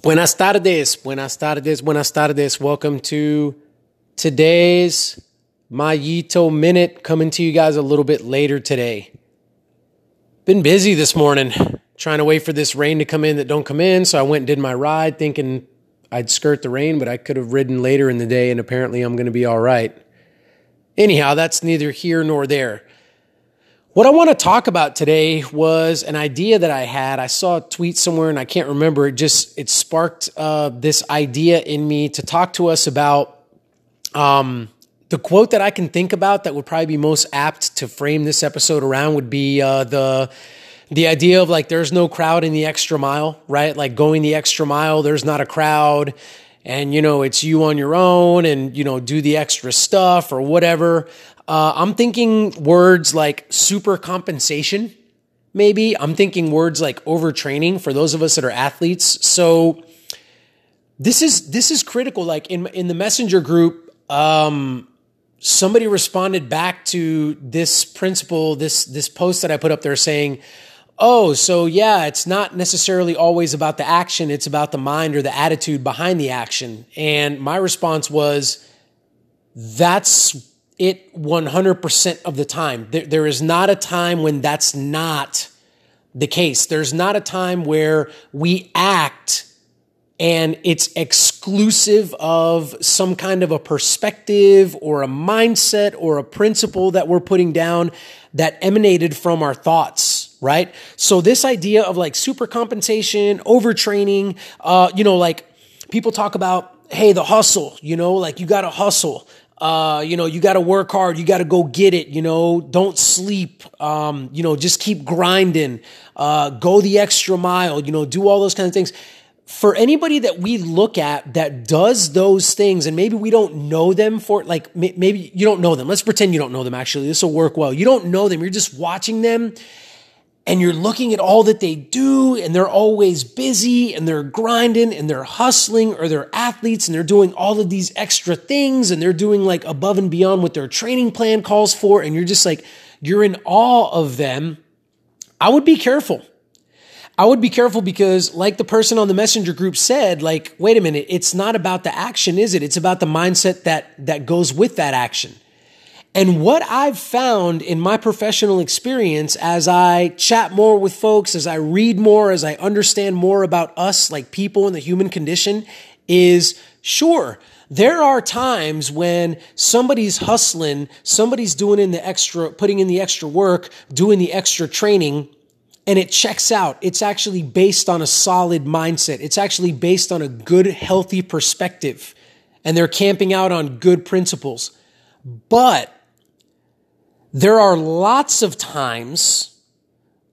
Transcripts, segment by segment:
Buenas tardes, buenas tardes, buenas tardes. Welcome to today's Mayito Minute, coming to you guys a little bit later today. Been busy this morning, trying to wait for this rain to come in that don't come in. So I went and did my ride, thinking I'd skirt the rain, but I could have ridden later in the day, and apparently I'm going to be all right. Anyhow, that's neither here nor there. What I want to talk about today was an idea that I had. I saw a tweet somewhere and I can't remember. It just it sparked uh, this idea in me to talk to us about um, the quote that I can think about that would probably be most apt to frame this episode around would be uh, the the idea of like there's no crowd in the extra mile, right? Like going the extra mile, there's not a crowd and you know it's you on your own and you know do the extra stuff or whatever uh, I'm thinking words like super compensation, maybe. I'm thinking words like overtraining for those of us that are athletes. So this is this is critical. Like in in the messenger group, um, somebody responded back to this principle, this this post that I put up there saying, "Oh, so yeah, it's not necessarily always about the action; it's about the mind or the attitude behind the action." And my response was, "That's it 100% of the time. There, there is not a time when that's not the case. There's not a time where we act and it's exclusive of some kind of a perspective or a mindset or a principle that we're putting down that emanated from our thoughts, right? So this idea of like super compensation, overtraining, uh, you know, like people talk about, hey, the hustle, you know, like you got to hustle. Uh, you know, you got to work hard. You got to go get it. You know, don't sleep. Um, you know, just keep grinding. Uh, go the extra mile. You know, do all those kinds of things. For anybody that we look at that does those things, and maybe we don't know them for like maybe you don't know them. Let's pretend you don't know them. Actually, this will work well. You don't know them. You're just watching them and you're looking at all that they do and they're always busy and they're grinding and they're hustling or they're athletes and they're doing all of these extra things and they're doing like above and beyond what their training plan calls for and you're just like you're in awe of them. I would be careful. I would be careful because like the person on the messenger group said like wait a minute it's not about the action is it? It's about the mindset that that goes with that action and what I've found in my professional experience as I chat more with folks, as I read more, as I understand more about us, like people and the human condition, is sure, there are times when somebody's hustling, somebody's doing in the extra, putting in the extra work, doing the extra training, and it checks out. It's actually based on a solid mindset. It's actually based on a good, healthy perspective. And they're camping out on good principles. But there are lots of times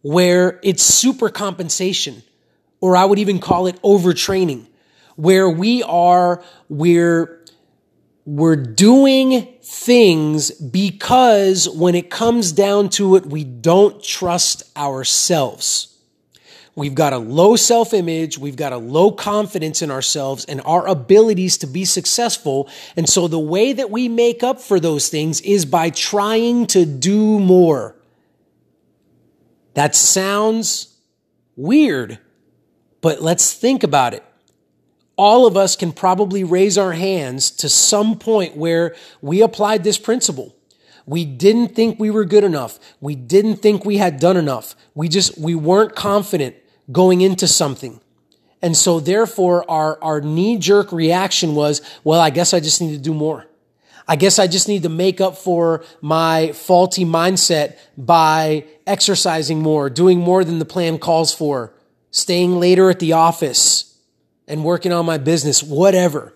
where it's super compensation, or I would even call it overtraining, where we are, we're, we're doing things because when it comes down to it, we don't trust ourselves. We've got a low self image. We've got a low confidence in ourselves and our abilities to be successful. And so the way that we make up for those things is by trying to do more. That sounds weird, but let's think about it. All of us can probably raise our hands to some point where we applied this principle. We didn't think we were good enough. We didn't think we had done enough. We just, we weren't confident going into something. And so therefore our, our knee jerk reaction was, well, I guess I just need to do more. I guess I just need to make up for my faulty mindset by exercising more, doing more than the plan calls for, staying later at the office and working on my business, whatever.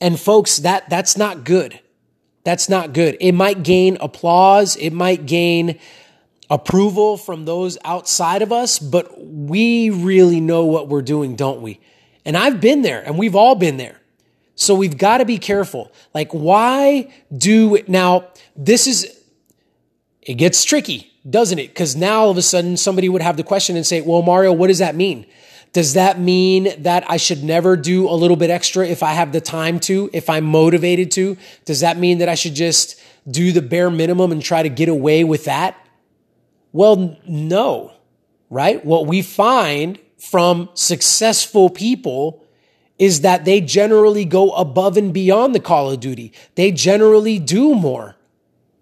And folks, that, that's not good. That's not good. It might gain applause. It might gain approval from those outside of us, but we really know what we're doing, don't we? And I've been there and we've all been there. So we've got to be careful. Like, why do it now? This is, it gets tricky, doesn't it? Because now all of a sudden somebody would have the question and say, well, Mario, what does that mean? Does that mean that I should never do a little bit extra if I have the time to, if I'm motivated to? Does that mean that I should just do the bare minimum and try to get away with that? Well, no, right? What we find from successful people is that they generally go above and beyond the call of duty. They generally do more.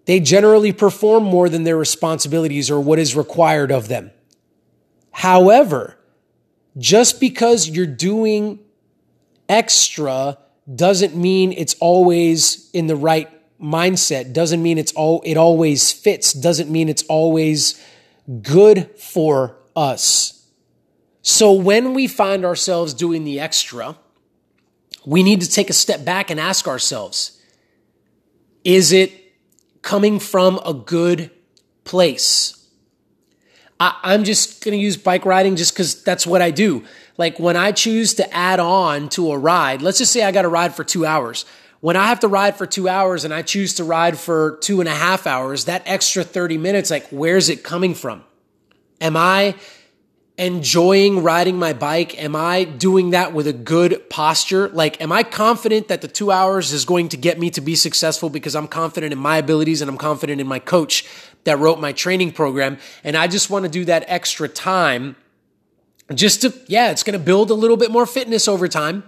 They generally perform more than their responsibilities or what is required of them. However, just because you're doing extra doesn't mean it's always in the right mindset, doesn't mean it's all it always fits, doesn't mean it's always good for us. So when we find ourselves doing the extra, we need to take a step back and ask ourselves, is it coming from a good place? I, am just going to use bike riding just because that's what I do. Like when I choose to add on to a ride, let's just say I got to ride for two hours. When I have to ride for two hours and I choose to ride for two and a half hours, that extra 30 minutes, like where's it coming from? Am I enjoying riding my bike? Am I doing that with a good posture? Like, am I confident that the two hours is going to get me to be successful because I'm confident in my abilities and I'm confident in my coach that wrote my training program? And I just want to do that extra time just to, yeah, it's going to build a little bit more fitness over time.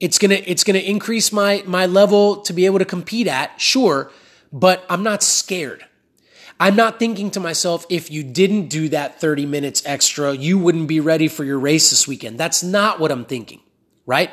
It's to, it's to increase my, my level to be able to compete at, sure, but I'm not scared. I'm not thinking to myself, if you didn't do that 30 minutes extra, you wouldn't be ready for your race this weekend. That's not what I'm thinking, right?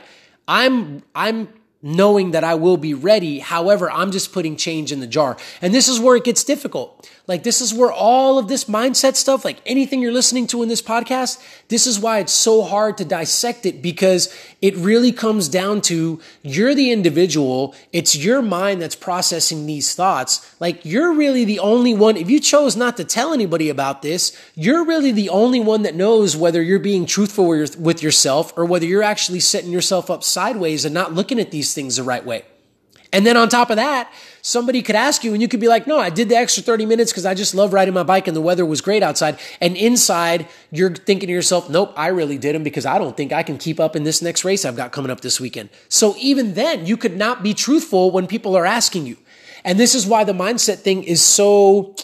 I'm, I'm knowing that I will be ready. However, I'm just putting change in the jar. And this is where it gets difficult. Like, this is where all of this mindset stuff, like anything you're listening to in this podcast, this is why it's so hard to dissect it because it really comes down to you're the individual. It's your mind that's processing these thoughts. Like, you're really the only one. If you chose not to tell anybody about this, you're really the only one that knows whether you're being truthful with yourself or whether you're actually setting yourself up sideways and not looking at these things the right way. And then on top of that, somebody could ask you and you could be like, no, I did the extra 30 minutes because I just love riding my bike and the weather was great outside. And inside, you're thinking to yourself, nope, I really did them because I don't think I can keep up in this next race I've got coming up this weekend. So even then, you could not be truthful when people are asking you. And this is why the mindset thing is so,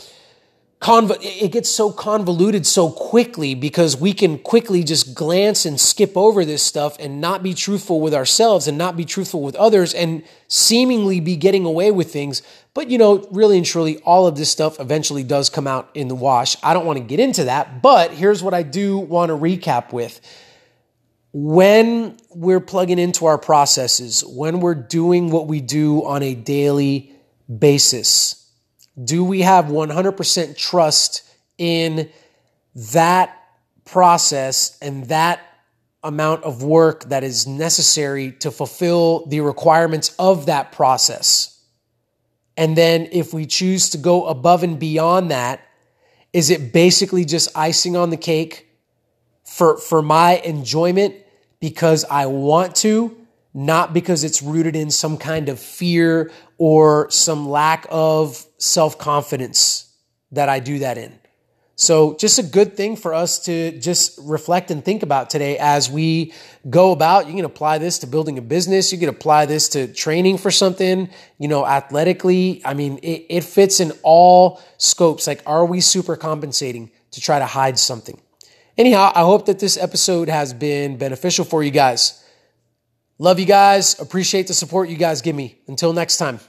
it gets so convoluted so quickly because we can quickly just glance and skip over this stuff and not be truthful with ourselves and not be truthful with others and seemingly be getting away with things. But you know, really and truly, all of this stuff eventually does come out in the wash. I don't want to get into that, but here's what I do want to recap with. When we're plugging into our processes, when we're doing what we do on a daily basis, do we have 100% trust in that process and that amount of work that is necessary to fulfill the requirements of that process? And then if we choose to go above and beyond that, is it basically just icing on the cake for, for my enjoyment because I want to? Not because it's rooted in some kind of fear or some lack of self confidence that I do that in. So, just a good thing for us to just reflect and think about today as we go about. You can apply this to building a business. You can apply this to training for something, you know, athletically. I mean, it, it fits in all scopes. Like, are we super compensating to try to hide something? Anyhow, I hope that this episode has been beneficial for you guys. Love you guys. Appreciate the support you guys give me. Until next time.